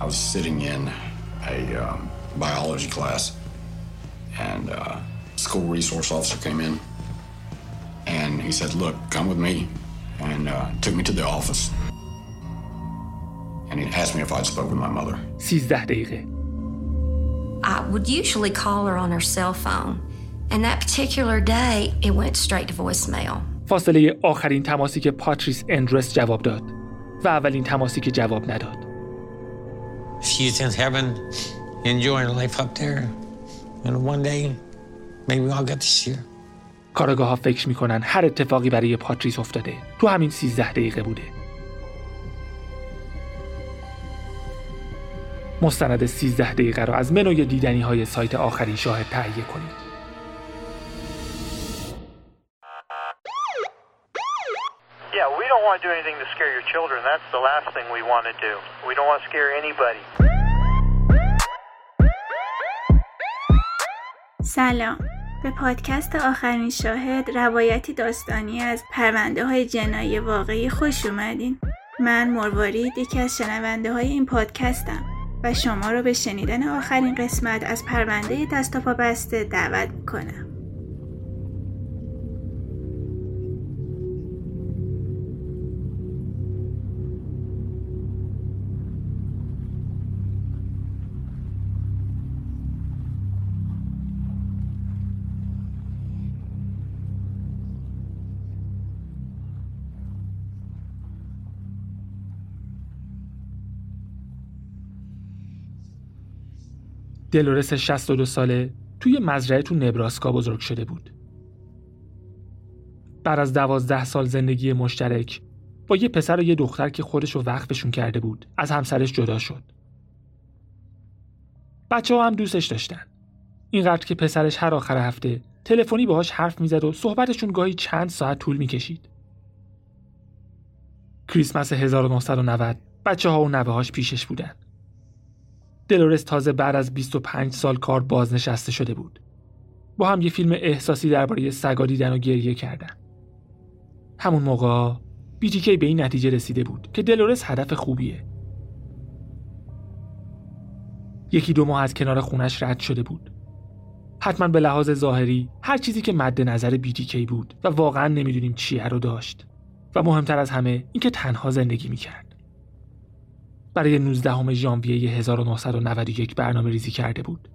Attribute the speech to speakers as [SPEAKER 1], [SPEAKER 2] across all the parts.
[SPEAKER 1] I was sitting in a um, biology class, and uh, school resource officer came in, and he said, "Look, come with me," and uh, took me to the office, and he asked me if I'd spoken with my mother.
[SPEAKER 2] 13 دقیقه
[SPEAKER 3] I would usually call her on her cell phone, and that particular day, it went straight to voicemail.
[SPEAKER 2] فاصله آخرین تماسی که پاتریس اندرس جواب داد و اولین تماسی که جواب نداد
[SPEAKER 4] She's in heaven, enjoying life up there. And one day, maybe I'll get to see her.
[SPEAKER 2] کاراگاه ها فکر می‌کنن هر اتفاقی برای پاتریس افتاده تو همین 13 دقیقه بوده مستند 13 دقیقه رو از منوی دیدنی های سایت آخرین شاهد تهیه کنید
[SPEAKER 5] Yeah, we don't want to do anything to scare your children. That's the last thing we want to do. We don't want to scare anybody.
[SPEAKER 6] سلام به پادکست آخرین شاهد روایتی داستانی از پرونده های جنایی واقعی خوش اومدین من مروارید یکی از شنونده های این پادکستم و شما رو به شنیدن آخرین قسمت از پرونده دست بسته دعوت می‌کنم
[SPEAKER 2] دلورس 62 ساله توی مزرعه تو نبراسکا بزرگ شده بود. بعد از دوازده سال زندگی مشترک با یه پسر و یه دختر که خودش رو وقفشون کرده بود از همسرش جدا شد. بچه ها هم دوستش داشتن. اینقدر که پسرش هر آخر هفته تلفنی باهاش حرف می‌زد و صحبتشون گاهی چند ساعت طول می‌کشید. کریسمس 1990 بچه ها و نوه هاش پیشش بودن. دلورس تازه بعد از 25 سال کار بازنشسته شده بود. با هم یه فیلم احساسی درباره سگا دیدن و گریه کردن. همون موقع بیتیکی به این نتیجه رسیده بود که دلورس هدف خوبیه. یکی دو ماه از کنار خونش رد شده بود. حتما به لحاظ ظاهری هر چیزی که مد نظر بیتیکی بود و واقعا نمی‌دونیم چیه رو داشت و مهمتر از همه اینکه تنها زندگی می‌کرد. برای 19 ژانویه 1991 برنامه ریزی کرده بود.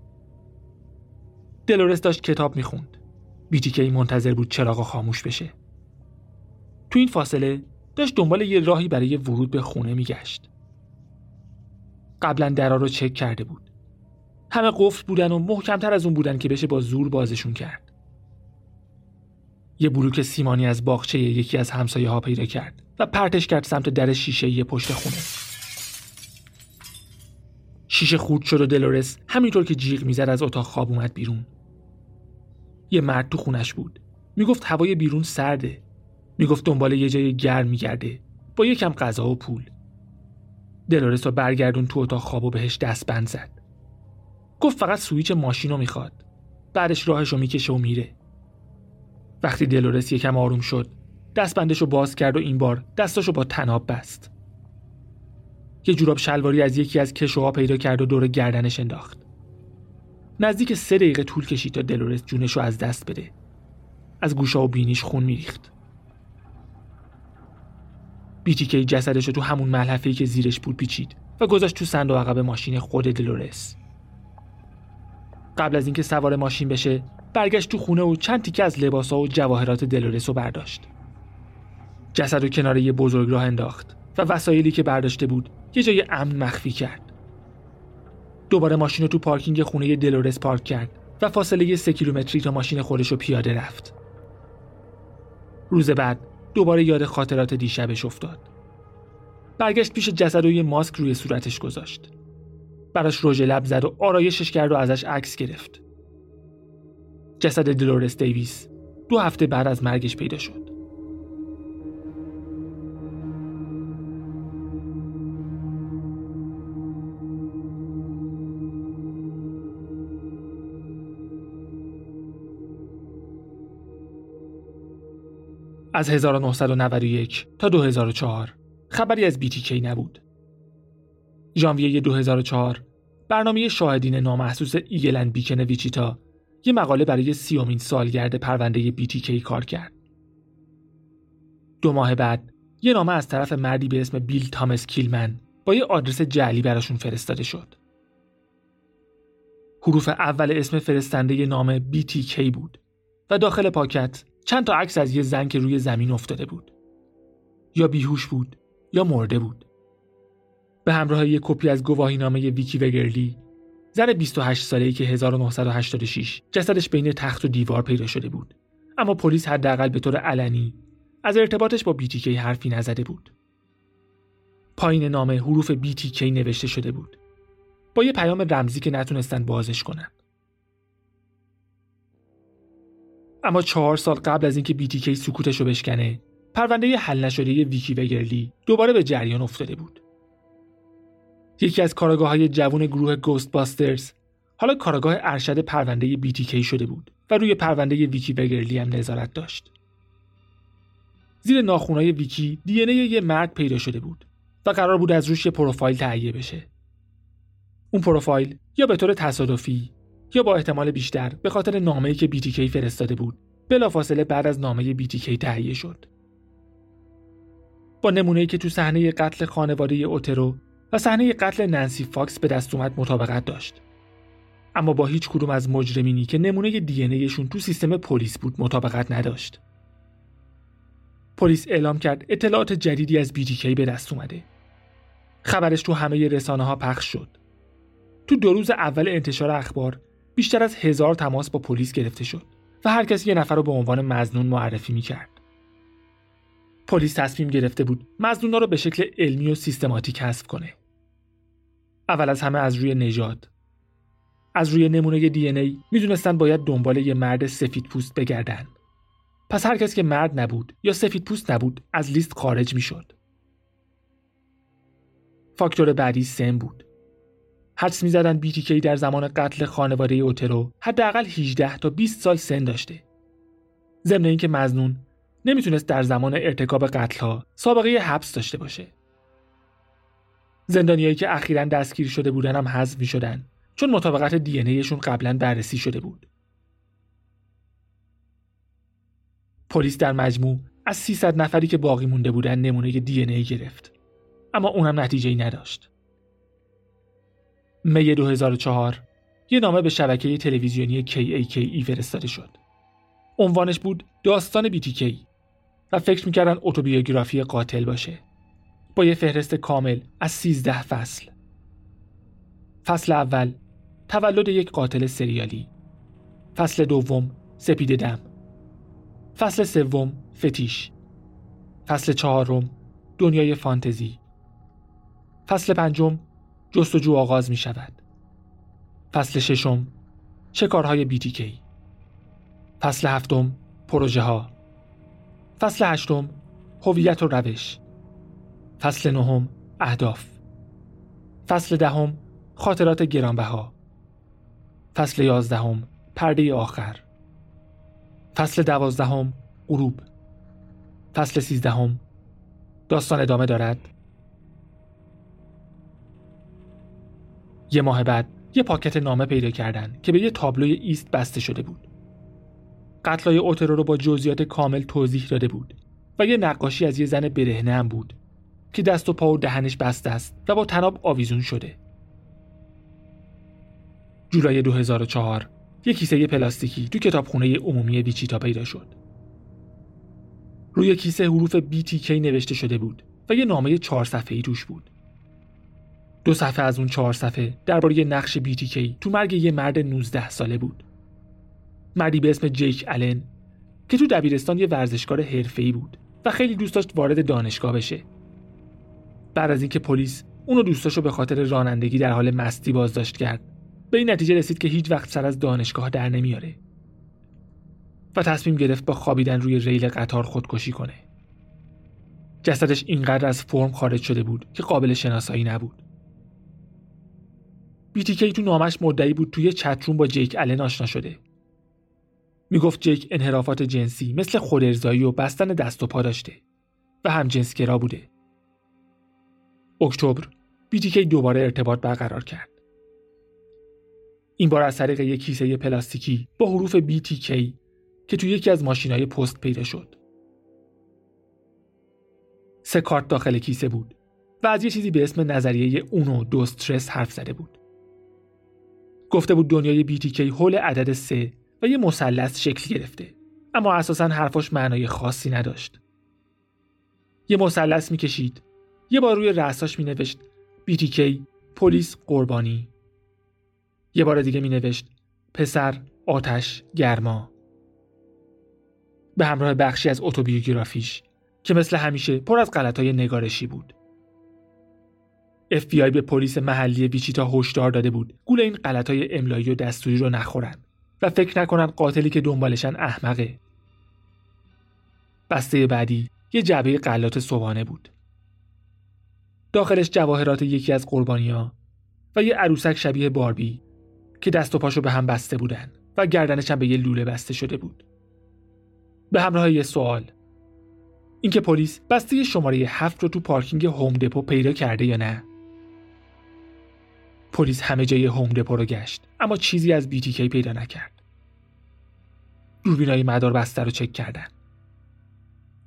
[SPEAKER 2] دلورس داشت کتاب می‌خوند. بیتیکی منتظر بود چراغ خاموش بشه. تو این فاصله داشت دنبال یه راهی برای ورود به خونه میگشت. قبلا درا رو چک کرده بود. همه قفل بودن و محکمتر از اون بودن که بشه با زور بازشون کرد. یه بلوک سیمانی از باغچه یکی از همسایه ها پیدا کرد و پرتش کرد سمت در شیشه پشت خونه. شیشه خورد شد و دلورس همینطور که جیغ می‌زد از اتاق خواب اومد بیرون. یه مرد تو خونش بود. می‌گفت هوای بیرون سرده. می‌گفت دنبال یه جای گرم میگرده با یکم غذا و پول. دلورس رو برگردون تو اتاق خواب و بهش دستبند زد. گفت فقط سویچ ماشین رو می‌خواد. بعدش راهش رو می‌کشه و میره. وقتی دلورس یکم آروم شد دستبندش رو باز کرد و این بار دستاشو با تناب بست. یه جوراب شلواری از یکی از کشوها پیدا کرد و دور گردنش انداخت. نزدیک سه دقیقه طول کشید تا دلورس جونش رو از دست بده. از گوشا و بینیش خون میریخت. بیتیکی جسدش رو تو همون ملحفه‌ای که زیرش بود پیچید و گذاشت تو صندوق عقب ماشین خود دلورس. قبل از اینکه سوار ماشین بشه، برگشت تو خونه و چند تیکه از لباسا و جواهرات دلورس رو برداشت. جسد رو کنار یه بزرگ راه انداخت و وسایلی که برداشته بود یه جای امن مخفی کرد. دوباره ماشین رو تو پارکینگ خونه دلورس پارک کرد و فاصله سه کیلومتری تا ماشین خودش رو پیاده رفت. روز بعد دوباره یاد خاطرات دیشبش افتاد. برگشت پیش جسد و یه ماسک روی صورتش گذاشت. براش رژ لب زد و آرایشش کرد و ازش عکس گرفت. جسد دلورس دیویس دو هفته بعد از مرگش پیدا شد. از 1991 تا 2004 خبری از BTK نبود. ژانویه 2004 برنامه شاهدین نامحسوس Eagle and Beacon ویچیتا یه مقاله برای سیومین سالگرد پرونده BTK کار کرد. دو ماه بعد یه نامه از طرف مردی به اسم بیل تامس کیلمن با یه آدرس جعلی براشون فرستاده شد. حروف اول اسم فرستنده نامه BTK بود و داخل پاکت چند تا عکس از یه زن که روی زمین افتاده بود. یا بیهوش بود یا مرده بود. به همراه یک کپی از گواهی نامه ویکی وگرلی زن 28 ساله‌ای که 1986 جسدش بین تخت و دیوار پیدا شده بود اما پلیس حداقل به طور علنی از ارتباطش با BTK حرفی نزده بود. پایین نامه حروف BTK نوشته شده بود. با یه پیام رمزی که نتونستن بازش کنن. اما چهار سال قبل از اینکه BTK سکوتش رو بشکنه، پرونده حل نشده ویکی وگرلی دوباره به جریان افتاده بود. یکی از کاراگاه های جوون گروه گوست باسترز حالا کاراگاه ارشد پرونده BTK شده بود و روی پرونده ویکی وگرلی هم نظارت داشت. زیر ناخونای ویکی دی یه مرد پیدا شده بود و قرار بود از روش یه پروفایل تهیه بشه. اون پروفایل یا به طور تصادفی یا با احتمال بیشتر به خاطر نامه‌ای که BTK فرستاده بود بلافاصله بعد از نامه BTK تهیه شد. با نمونه‌ای که تو صحنه قتل خانواده اوترو و صحنه قتل نانسی فاکس به دست اومد مطابقت داشت. اما با هیچ کدوم از مجرمینی که نمونه DNA تو سیستم پلیس بود مطابقت نداشت. پلیس اعلام کرد اطلاعات جدیدی از BTK به دست اومده. خبرش تو همه رسانه ها پخش شد. تو دو روز اول انتشار اخبار بیشتر از هزار تماس با پلیس گرفته شد و هر کسی یه نفر رو به عنوان مزنون معرفی می‌کرد. پلیس تصمیم گرفته بود مزنونا رو به شکل علمی و سیستماتیک حذف کنه. اول از همه از روی نژاد. از روی نمونه دی ای می‌دونستن باید دنبال یه مرد سفید پوست بگردن. پس هر کسی که مرد نبود یا سفید پوست نبود از لیست خارج می‌شد. فاکتور بعدی سن بود. حدس می‌زدن BTK در زمان قتل خانواده اوترو حداقل 18 تا 20 سال سن داشته. ضمن اینکه مزنون نمی‌تونست در زمان ارتکاب قتلها سابقه حبس داشته باشه. زندانیایی که اخیرا دستگیر شده بودن هم حذف می شدن چون مطابقت دی ایشون قبلا بررسی شده بود. پلیس در مجموع از 300 نفری که باقی مونده بودن نمونه دی گرفت. اما اونم نتیجه ای نداشت. می 2004 یه نامه به شبکه تلویزیونی KAKE فرستاده شد. عنوانش بود داستان BTK و فکر می‌کردن اتوبیوگرافی قاتل باشه. با یه فهرست کامل از 13 فصل. فصل اول تولد یک قاتل سریالی. فصل دوم سپید دم. فصل سوم فتیش. فصل چهارم دنیای فانتزی. فصل پنجم جستجو آغاز می شود. فصل ششم چه کارهای BTK فصل هفتم پروژه ها فصل هشتم هویت و روش. فصل نهم اهداف. فصل دهم خاطرات گرانبها. فصل یازدهم پرده آخر. فصل دوازدهم غروب. فصل سیزدهم داستان ادامه دارد. یه ماه بعد یه پاکت نامه پیدا کردن که به یه تابلوی ایست بسته شده بود قتلای اوترو رو با جزئیات کامل توضیح داده بود و یه نقاشی از یه زن برهنه هم بود که دست و پا و دهنش بسته است و با تناب آویزون شده. جولای 2004 یک کیسه پلاستیکی تو کتابخونه عمومی ویچیتا پیدا شد. روی کیسه حروف BTK نوشته شده بود و یه نامه چهار صفحه‌ای توش بود. دو صفحه از اون چهار صفحه درباره نقش BTK تو مرگ یه مرد 19 ساله بود. مردی به اسم جیک آلن که تو دبیرستان یه ورزشکار حرفه‌ای بود و خیلی دوست داشت وارد دانشگاه بشه. بعد از اینکه پلیس اونو دوستاشو به خاطر رانندگی در حال مستی بازداشت کرد به این نتیجه رسید که هیچ وقت سر از دانشگاه در نمیاره و تصمیم گرفت با خوابیدن روی ریل قطار خودکشی کنه جسدش اینقدر از فرم خارج شده بود که قابل شناسایی نبود بیتیکی تو نامش مدعی بود توی چتروم با جیک الن آشنا شده می‌گفت جیک انحرافات جنسی مثل خودارضایی و بستن دست و پا داشته و هم جنسگرا بوده اکتبر BTK دوباره ارتباط برقرار کرد. این بار از طریق یک کیسه پلاستیکی با حروف BTK که توی یکی از ماشینهای پست پیدا شد. سه کارت داخل کیسه بود و از یه چیزی به اسم نظریه اونو دو استرس حرف زده بود. گفته بود دنیای BTK حول عدد سه و یه مثلث شکل گرفته اما اساسا حرفاش معنای خاصی نداشت. یه مثلث می‌کشید یه بار روی رأساش مینوشت BTK پلیس قربانی یه بار دیگه مینوشت پسر آتش گرما به همراه بخشی از اتوبیوگرافیش که مثل همیشه پر از غلطای نگارشی بود. FBI به پلیس محلی ویچیتا هشدار داده بود گول این غلطای املایی و دستوری رو نخورن و فکر نکنن قاتلی که دنبالشن احمقه. بسته بعدی یه جعبه غلات صبحانه بود. داخلش جواهرات یکی از قربانیا و یه عروسک شبیه باربی که دست و پاشو به هم بسته بودن و گردنش هم به یه لوله بسته شده بود. به همراه یه سوال اینکه پلیس بسته شماره هفت رو تو پارکینگ هوم دپو پیدا کرده یا نه پلیس همه جای هوم دپو رو گشت اما چیزی از بیتیکی پیدا نکرد. دوربینای مدار بسته رو چک کردن.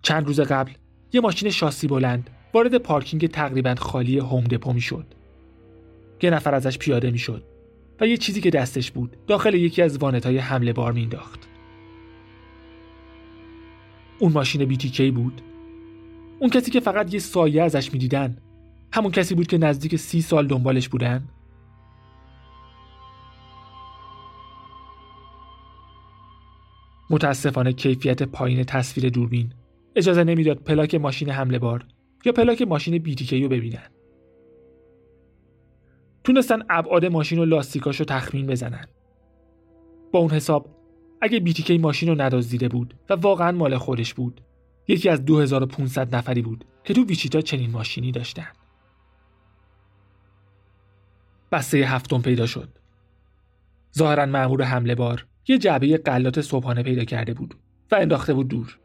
[SPEAKER 2] چند روز قبل یه ماشین شاسی بلند وارد پارکینگ تقریبا خالی هوم دپو می‌شد. یه نفر ازش پیاده می‌شد و یه چیزی که دستش بود داخل یکی از وانت های حمله بار مینداخت اون ماشین بیتیکی بود. اون کسی که فقط یه سایه ازش می‌دیدن همون کسی بود که نزدیک سی سال دنبالش بودن؟ متاسفانه کیفیت پایین تصویر دوربین. اجازه نمی‌داد پلاک ماشین حمله بار یا پلاک ماشین بیتیکی رو ببینن. تونستن ابعاد ماشین و لاستیکاش رو تخمین بزنن. با اون حساب اگه بیتیکی ماشین رو ندازدیده بود و واقعا مال خودش بود یکی از 2500 نفری بود که تو ویچیتا چنین ماشینی داشتن. بسته هفتم پیدا شد. ظاهرا مأمور حمله بار یه جعبه قلات صبحانه پیدا کرده بود و انداخته بود دور.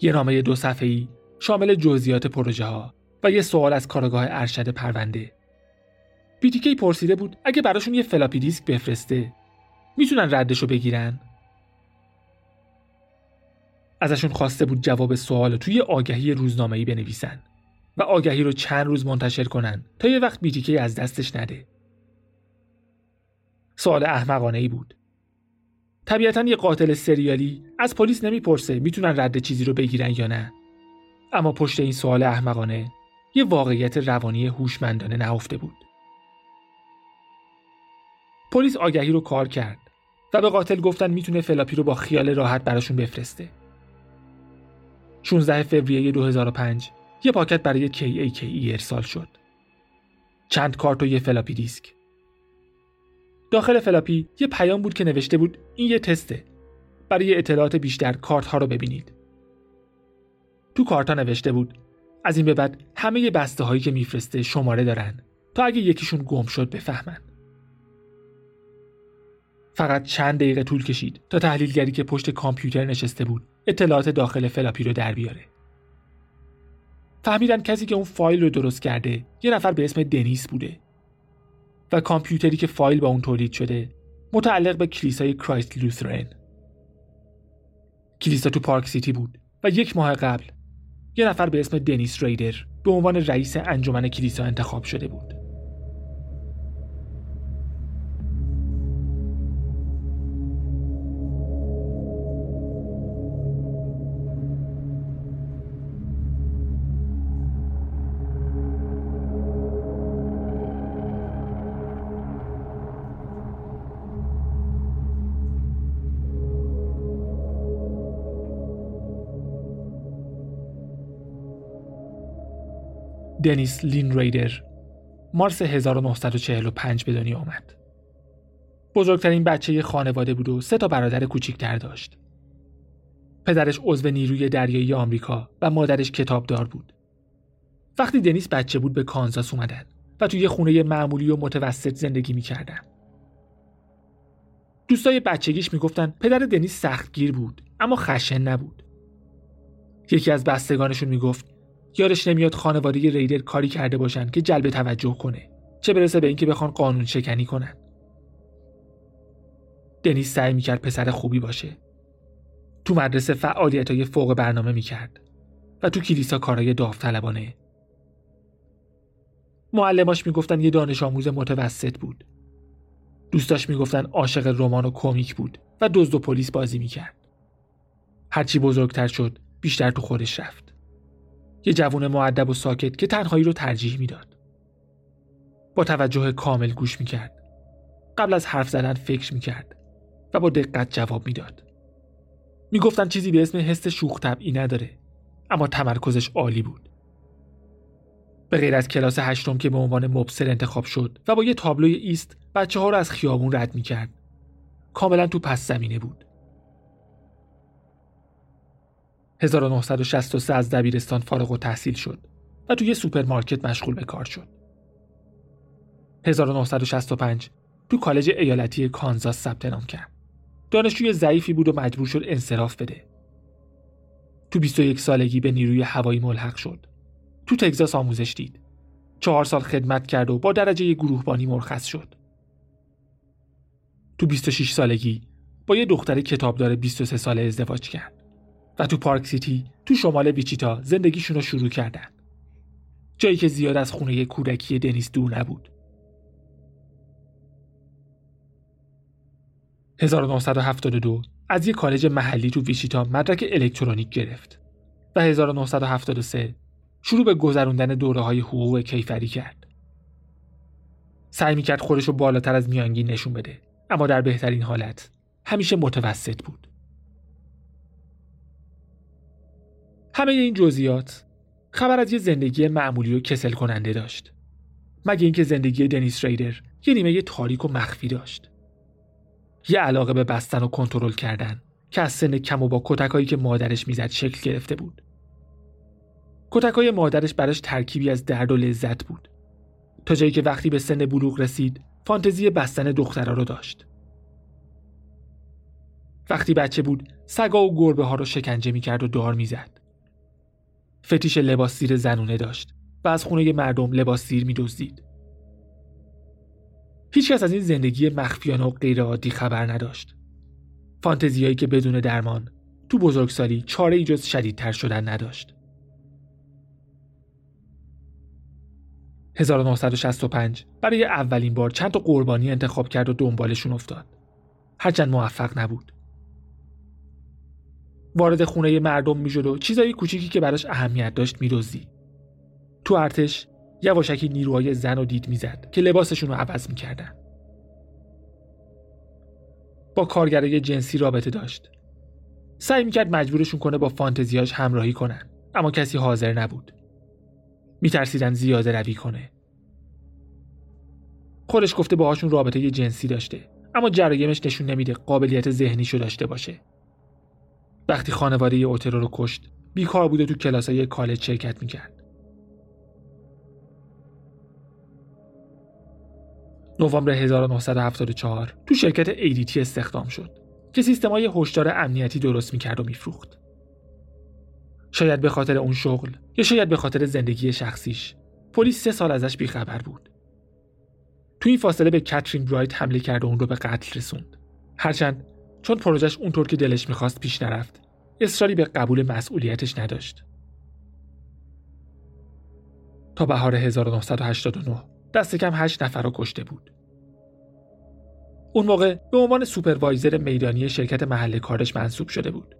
[SPEAKER 2] یه نامه دو صفحه‌ای شامل جزئیات پروژه ها و یه سوال از کارگاه ارشد پرونده. BTK پرسیده بود اگه براشون یه فلاپی دیسک بفرسته می‌تونن ردشو بگیرن؟ ازشون خواسته بود جواب سوال توی آگهی روزنامه‌ای بنویسن و آگهی رو چند روز منتشر کنن تا یه وقت BTK از دستش نده. سوال احمقانه ای بود. طبیعتا یه قاتل سریالی از پلیس نمی‌پرسه می‌تونن رد چیزی رو بگیرن یا نه. اما پشت این سوال احمقانه یه واقعیت روانی هوشمندانه نهفته بود. پلیس آگهی رو کار کرد و به قاتل گفتن می‌تونه فلاپی رو با خیال راحت براشون بفرسته. 16 فوریه 2005 یه پاکت برای KAKE ارسال شد. چند کارت و یه فلاپی دیسک. داخل فلاپی یه پیام بود که نوشته بود این یه تسته. برای اطلاعات بیشتر کارت ها رو ببینید. تو کارت ها نوشته بود از این به بعد همه بسته هایی که میفرسته شماره دارن تا اگه یکیشون گم شد بفهمن. فقط چند دقیقه طول کشید تا تحلیلگری که پشت کامپیوتر نشسته بود اطلاعات داخل فلاپی رو در بیاره. فهمیدن کسی که اون فایل رو درست کرده یه نفر به اسم دنیس بوده و کامپیوتری که فایل با اون تولید شده متعلق به کلیسای Christ Lutheran. کلیسا تو پارک سیتی بود و یک ماه قبل یه نفر به اسم دنیس ریدر به عنوان رئیس انجمن کلیسا انتخاب شده بود. دنیس لین ریدر مارس 1945 به دنیا آمد. بزرگترین بچه خانواده بود و سه تا برادر کوچیکتر داشت. پدرش عضو نیروی دریایی آمریکا و مادرش کتابدار بود. وقتی دنیس بچه بود به کانزاس اومدن و توی خونه معمولی و متوسط زندگی می‌کردن. دوستای بچگیش می‌گفتن پدر دنیس سختگیر بود اما خشن نبود. یکی از بستگانشون می‌گفت یارش نمیاد خانواده ریدر کاری کرده باشن که جلب توجه کنه. چه برسه به اینکه بخوان قانون شکنی کنن. دنیس سعی می‌کرد پسر خوبی باشه. تو مدرسه فعالیت های فوق برنامه می‌کرد و تو کلیسا کارهای داوطلبانه. معلماش می‌گفتن یه دانش آموز متوسط بود. دوستاش می‌گفتن عاشق رمان و کمیک بود و دزد و پلیس بازی می‌کرد. هرچی بزرگتر شد بیشتر تو خودش رفت. یه جوون معدب و ساکت که تنهایی رو ترجیح می‌داد. با توجه کامل گوش می‌کرد. قبل از حرف زدن فکر می‌کرد و با دقت جواب می‌داد. می‌گفتن چیزی به اسم حس شوخ طبعی نداره اما تمرکزش عالی بود. به غیر از کلاس هشتم که به عنوان مبصر انتخاب شد و با یه تابلوی ایست بچه ها رو از خیابون رد می‌کرد. کاملا تو پس زمینه بود. 1963 از دبیرستان فارغ التحصیل شد و توی سوپرمارکت مشغول به کار شد. 1965 تو کالج ایالتی کانزاس ثبت نام کرد. دانشجوی ضعیفی بود و مجبور شد انصراف بده. تو 21 سالگی به نیروی هوایی ملحق شد. تو تگزاس آموزش دید. چهار سال خدمت کرد و با درجه گروهبانی مرخص شد. تو 26 سالگی با یه دختر کتابدار 23 ساله ازدواج کرد. و تو پارک سیتی تو شمال ویچیتا زندگیشون رو شروع کردن جایی که زیاد از خونه کودکی دنیس دور نبود 1972 از یک کالج محلی تو ویچیتا مدرک الکترونیک گرفت و 1973 شروع به گذروندن دوره های حقوق کیفری کرد. سعی می‌کرد خودش رو بالاتر از میانگین نشون بده اما در بهترین حالت همیشه متوسط بود. همه این جزئیات خبر از یه زندگی معمولی و کسل کننده داشت. مگه اینکه زندگی دنیس ریدر یه نیمه تاریک و مخفی داشت. یه علاقه به بستن و کنترل کردن که از سن کم و با کتکایی که مادرش می‌زد شکل گرفته بود. کتکای مادرش براش ترکیبی از درد و لذت بود. تا جایی که وقتی به سن بلوغ رسید فانتزی بستن دخترها رو داشت. وقتی بچه بود سگا و گربه ها رو شکنجه می‌کرد و دار می‌زد. فتیش لباس زیر زنونه داشت و از خونه مردم لباس زیر میدزدید. هیچکس از این زندگی مخفیانه و غیرعادی خبر نداشت. فانتزیایی که بدون درمان تو بزرگسالی چاره ای جز شدیدتر شدن نداشت. 1965 برای اولین بار چند تا قربانی انتخاب کرد و دنبالشون افتاد. هرچند موفق نبود. وارد خونه مردم می‌شد و چیزای کوچیکی که براش اهمیت داشت میدزدی. تو ارتش یواشکی نیروهای زن و دید می‌زد که لباسشون رو عوض می‌کردن. با کارگرای جنسی رابطه داشت. سعی می‌کرد مجبورشون کنه با فانتزیاش همراهی کنن اما کسی حاضر نبود. میترسیدن زیاده روی کنه. خودش گفته باهاشون رابطه جنسی داشته اما جرایمش نشون نمیده قابلیت ذهنیشو داشته باشه. وقتی خانواده اوترو رو کشت بیکار بوده تو کلاسای کالج شرکت می‌کرد. نوامبر 1974 تو شرکت ADT استخدام شد که سیستمای هشدار امنیتی درست می‌کرد و میفروخت. شاید به خاطر اون شغل یا شاید به خاطر زندگی شخصیش پلیس سه سال ازش بیخبر بود. تو این فاصله به کاترین برایت حمله کرد و اون رو به قتل رسوند. هرچند چون پروژش اونطور که دلش می‌خواست پیش نرفت اصراری به قبول مسئولیتش نداشت. تا بهار 1989 دست کم هشت نفر رو کشته بود. اون موقع به عنوان سوپروایزر میدانی شرکت محل کارش منصوب شده بود.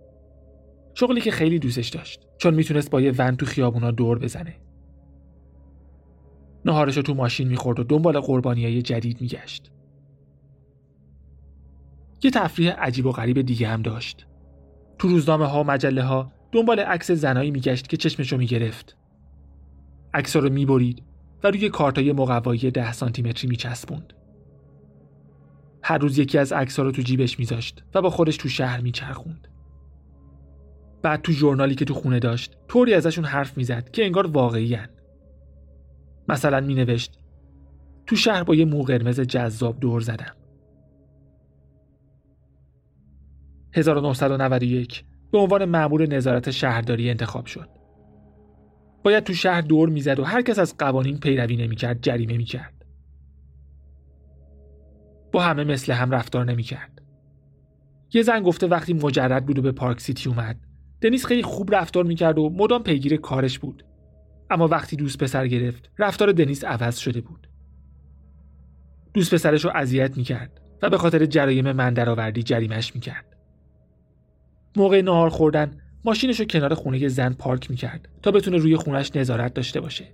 [SPEAKER 2] شغلی که خیلی دوستش داشت چون می‌تونست با یه ون تو خیابونا دور بزنه. نهارش رو تو ماشین می‌خورد و دنبال قربانیای جدید میگشت. یه تفریح عجیب و غریب دیگه هم داشت. تو روزنامه ها و مجله ها دنبال عکس زنایی میگشت که چشمشو می‌گرفت. عکس رو می‌برید و روی کارتای مقوایی ده سانتیمتری میچسبوند. هر روز یکی از عکس‌ها رو تو جیبش میذاشت و با خودش تو شهر میچرخوند. بعد تو ژورنالی که تو خونه داشت طوری ازشون حرف می‌زد که انگار واقعی هن. مثلا مینوشت تو شهر با یه مو قرمز جذاب دور زدم. 1991 به عنوان مأمور نظارت شهرداری انتخاب شد. باید تو شهر دور می‌زد و هر کس از قوانین پیروی نمی‌کرد جریمه می‌کرد. با همه مثل هم رفتار نمی‌کرد. یه زن گفته وقتی مجرد بود و به پارک سیتی اومد دنیس خیلی خوب رفتار می‌کرد و مدام پیگیر کارش بود. اما وقتی دوست پسر گرفت رفتار دنیس عوض شده بود. دوست پسرش رو اذیت می‌کرد و به خاطر جرایم من درآوردی جریمش می‌کرد. موقع نهار خوردن ماشینش رو کنار خونه زن پارک می‌کرد تا بتونه روی خونش نظارت داشته باشه.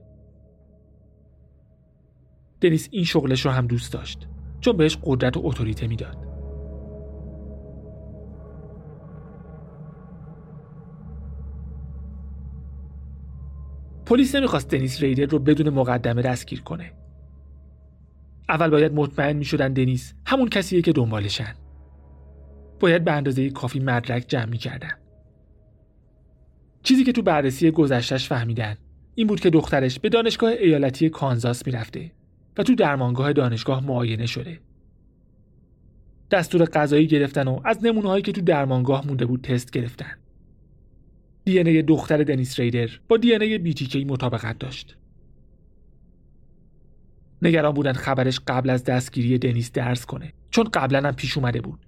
[SPEAKER 2] دنیس این شغلش رو هم دوست داشت چون بهش قدرت و اتوریته می‌داد. پلیس نمی‌خواست دنیس ریدر رو بدون مقدمه دستگیر کنه. اول باید مطمئن می‌شدن دنیس همون کسیه که دنبالشن. باید به اندازه کافی مدرک جمع می‌کردن چیزی که تو بررسی گذشتش فهمیدن این بود که دخترش به دانشگاه ایالتی کانزاس می‌رفته و تو درمانگاه دانشگاه معاینه شده دستور غذایی گرفتن و از نمونه هایی که تو درمانگاه مونده بود تست گرفتن دی دختر دنیس ریدر با دی ای بیتیکی مطابقت داشت. نگران بودن خبرش قبل از دستگیری دنیس درس کنه چون قبلا هم پیش اومده بود.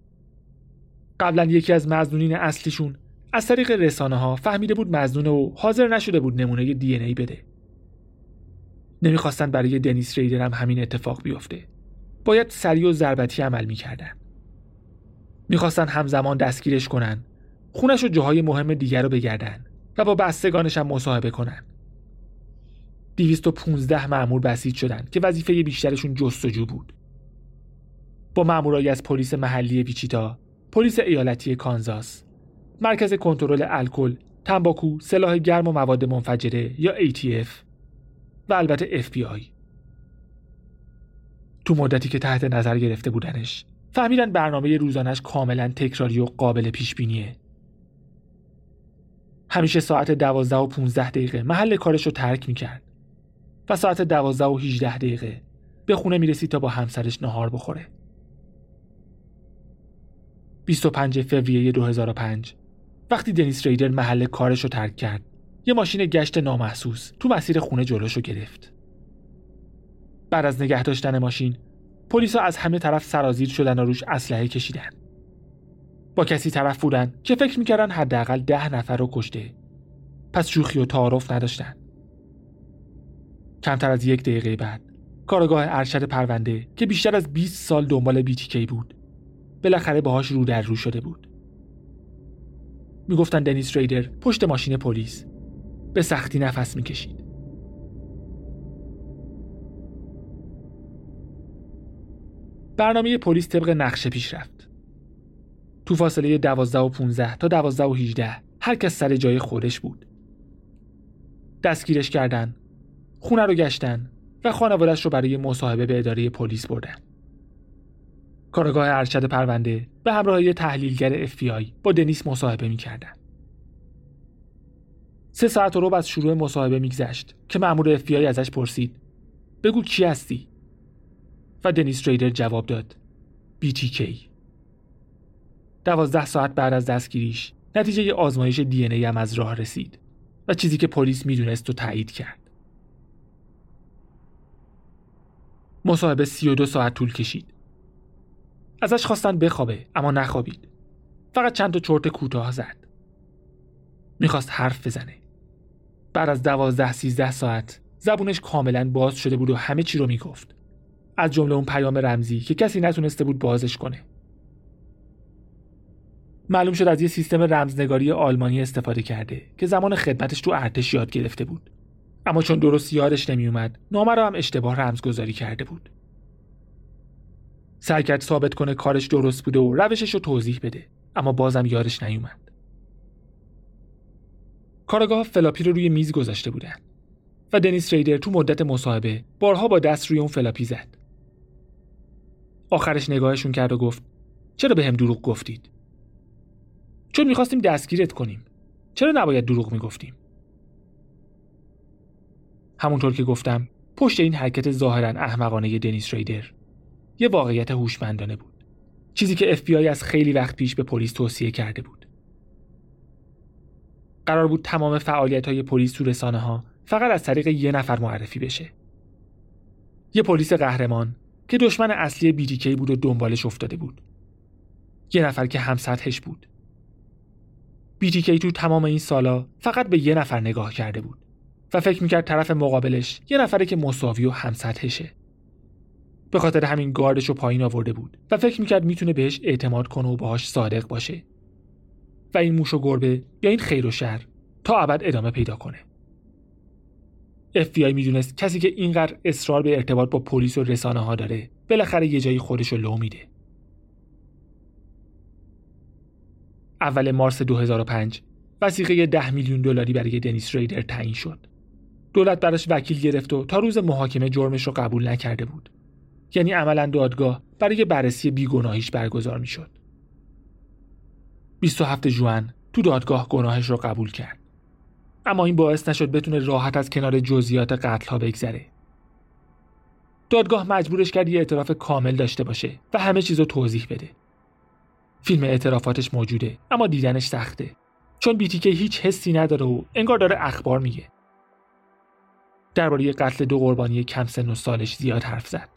[SPEAKER 2] قبلا یکی از مزنونین اصلیشون از طریق رسانه ها فهمیده بود مزنونه و حاضر نشده بود نمونه دی ای بده. نمی‌خواستن برای دنیس ریدر هم همین اتفاق بیفته. باید سریع و ضربتی عمل می‌کردن. می‌خواستن همزمان دستگیرش کنن خونش و جاهای مهم دیگر رو بگردن و با بستگانش هم مصاحبه کنن 215 مأمور بسیج شدند که وظیفه بیشترشون جستجو بود با مأمورایی از پلیس محلی ویچیتا پلیس ایالتی کانزاس. مرکز کنترل الکل تنباکو سلاح گرم و مواد منفجره یا ATF و البته FBI تو مدتی که تحت نظر گرفته بودنش فهمیدن برنامه روزانش کاملا تکراری و قابل پیش بینیه همیشه ساعت دوازده و 15 دقیقه محل کارش رو ترک می‌کرد و ساعت دوازده و 18 دقیقه به خونه می‌رسید تا با همسرش نهار بخوره. 25 فوریه 2005 وقتی دنیس ریدر محل کارش رو ترک کرد یه ماشین گشت نامحسوس تو مسیر خونه جلوش رو گرفت. بعد از نگه داشتن ماشین پلیسا از همه طرف سرازیر شدن و روش اسلحه کشیدن. با کسی طرف بودن که فکر می‌کردن حداقل ده نفر رو کشته. پس شوخی و تعارف نداشتن. کمتر از یک دقیقه بعد کارگاه ارشد پرونده که بیشتر از 20 سال دنبال بیتیکی بود بالاخره باهاش رو در رو شده بود می‌گفتن دنیس ریدر پشت ماشین پلیس به سختی نفس می‌کشید برنامه پلیس طبق نقشه پیش رفت تو فاصله 12 و 15 تا 12 و 18 هر کس سر جای خودش بود. دستگیرش کردن، خونه رو گشتن و خانوادش رو برای مصاحبه به اداره پلیس بردن. کارگاه ارشد پرونده به همراه تحلیلگر FBI با دنیس مصاحبه می‌کردن. سه ساعت و ربع از شروع مصاحبه میگذشت که مأمور FBI ازش پرسید بگو کی هستی؟ و دنیس ریدر جواب داد BTK دوازده ساعت بعد از دستگیریش نتیجه یه آزمایش دی ای هم از راه رسید و چیزی که پلیس می‌دونست و تایید کرد. مصاحبه 32 ساعت طول کشید. ازش خواستن بخوابه اما نخوابید. فقط چند تا چرت کوتاه زد. می‌خواست حرف بزنه. بعد از دوازده سیزده ساعت زبونش کاملا باز شده بود و همه چی رو می‌گفت. از جمله اون پیام رمزی که کسی نتونسته بود بازش کنه. معلوم شد از یه سیستم رمزنگاری آلمانی استفاده کرده که زمان خدمتش تو ارتش یاد گرفته بود اما چون درست یادش نمیومد نامه رو هم اشتباه رمزگذاری کرده بود سعی کرد ثابت کنه کارش درست بوده و روشش رو توضیح بده. اما بازم یادش نیومد. کارآگاها فلاپی رو روی میز گذاشته بودن و دنیس ریدر تو مدت مصاحبه بارها با دست روی اون فلاپی زد. آخرش نگاهشون کرد و گفت چرا بهم دروغ گفتید؟ چون می‌خواستیم دستگیرت کنیم. چرا نباید دروغ می‌گفتیم؟ همونطور که گفتم پشت این حرکت ظاهرا احمقانه دنیس ریدر یه واقعیت هوشمندانه بود. چیزی که FBI از خیلی وقت پیش به پلیس توصیه کرده بود. قرار بود تمام فعالیت های پلیس تو رسانه ها فقط از طریق یه نفر معرفی بشه. یه پلیس قهرمان که دشمن اصلی بیتیکی بود و دنبالش افتاده بود. یه نفر که هم سطحش بود بیتیکی تو تمام این سالا فقط به یه نفر نگاه کرده بود و فکر می‌کرد طرف مقابلش یه نفره که مساوی و هم سطحشه به خاطر همین گاردش رو پایین آورده بود و فکر می‌کرد می‌تونه بهش اعتماد کنه و باهاش صادق باشه و این موش و گربه یا این خیر و شر تا ابد ادامه پیدا کنه FBI می‌دونست کسی که اینقدر اصرار به ارتباط با پلیس و رسانه ها داره بالاخره یه جایی خودش رو لو میده اول مارس 2005 وسیقه 10 میلیون دلاری برای دنیس ریدر تعیین شد. دولت براش وکیل گرفت و تا روز محاکمه جرمش رو قبول نکرده بود. یعنی عملا دادگاه برای بررسی بیگناهیش برگزار می‌شد. 27 جوان تو دادگاه گناهش رو قبول کرد. اما این باعث نشد بتونه راحت از کنار جزئیات قتل ها بگذره. دادگاه مجبورش کرد یه اعتراف کامل داشته باشه و همه چیز رو توضیح بده. فیلم اعترافاتش موجوده اما دیدنش سخته چون بیتیکه هیچ حسی نداره و انگار داره اخبار میگه درباره قتل دو قربانی کم سن و سالش زیاد حرف زد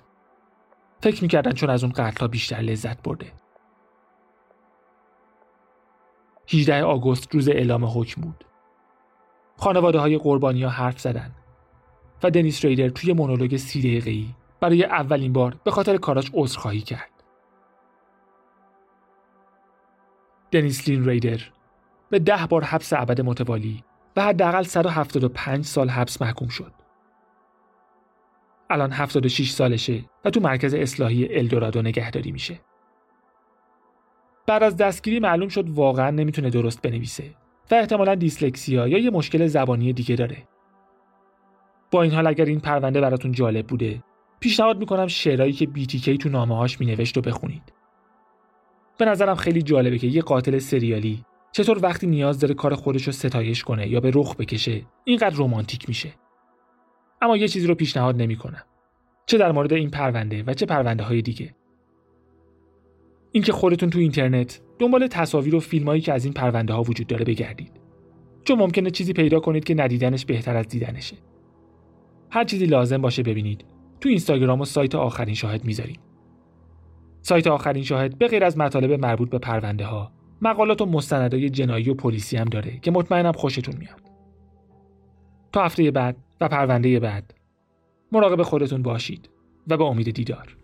[SPEAKER 2] فکر می‌کردن چون از اون قتل بیشتر لذت برده. 18 آگوست روز اعلام حکم بود. خانواده های قربانی ها حرف زدن و دنیس ریدر توی مونولوگ سی دقیقه‌ای برای اولین بار به خاطر کاراش عذرخواهی کرد. دنیس لین ریدر به ده بار حبس ابد متوالی و حداقل 175 سال حبس محکوم شد. الان 76 سالشه و تو مرکز اصلاحی الدورادو نگهداری میشه. بعد از دستگیری معلوم شد واقعا نمی‌تونه درست بنویسه و احتمالا دیسلکسیا یا یه مشکل زبانی دیگه داره. با این حال اگر این پرونده براتون جالب بوده پیشنهاد می‌کنم شعرهایی که BTK تو نامه هاش مینوشت رو بخونید. به نظرم خیلی جالبه که یه قاتل سریالی چطور وقتی نیاز داره کار خودش رو ستایش کنه یا به رخ بکشه اینقدر رمانتیک میشه اما یه چیزی رو پیشنهاد نمی‌کنم. چه در مورد این پرونده و چه پرونده های دیگه. اینکه خودتون تو اینترنت دنبال تصاویر و فیلمایی که از این پرونده ها وجود داره بگردید. چون ممکنه چیزی پیدا کنید که ندیدنش بهتر از دیدنشه. هر چیزی لازم باشه ببینید. تو اینستاگرام و سایت آخرین شاهد می‌ذاریم. سایت آخرین شاهد به غیر از مطالب مربوط به پرونده ها مقالات و مستندهای جنایی و پلیسی هم داره که مطمئنم خوشتون میاد. تا هفته بعد و پرونده بعد. مراقب خودتون باشید و به امید دیدار.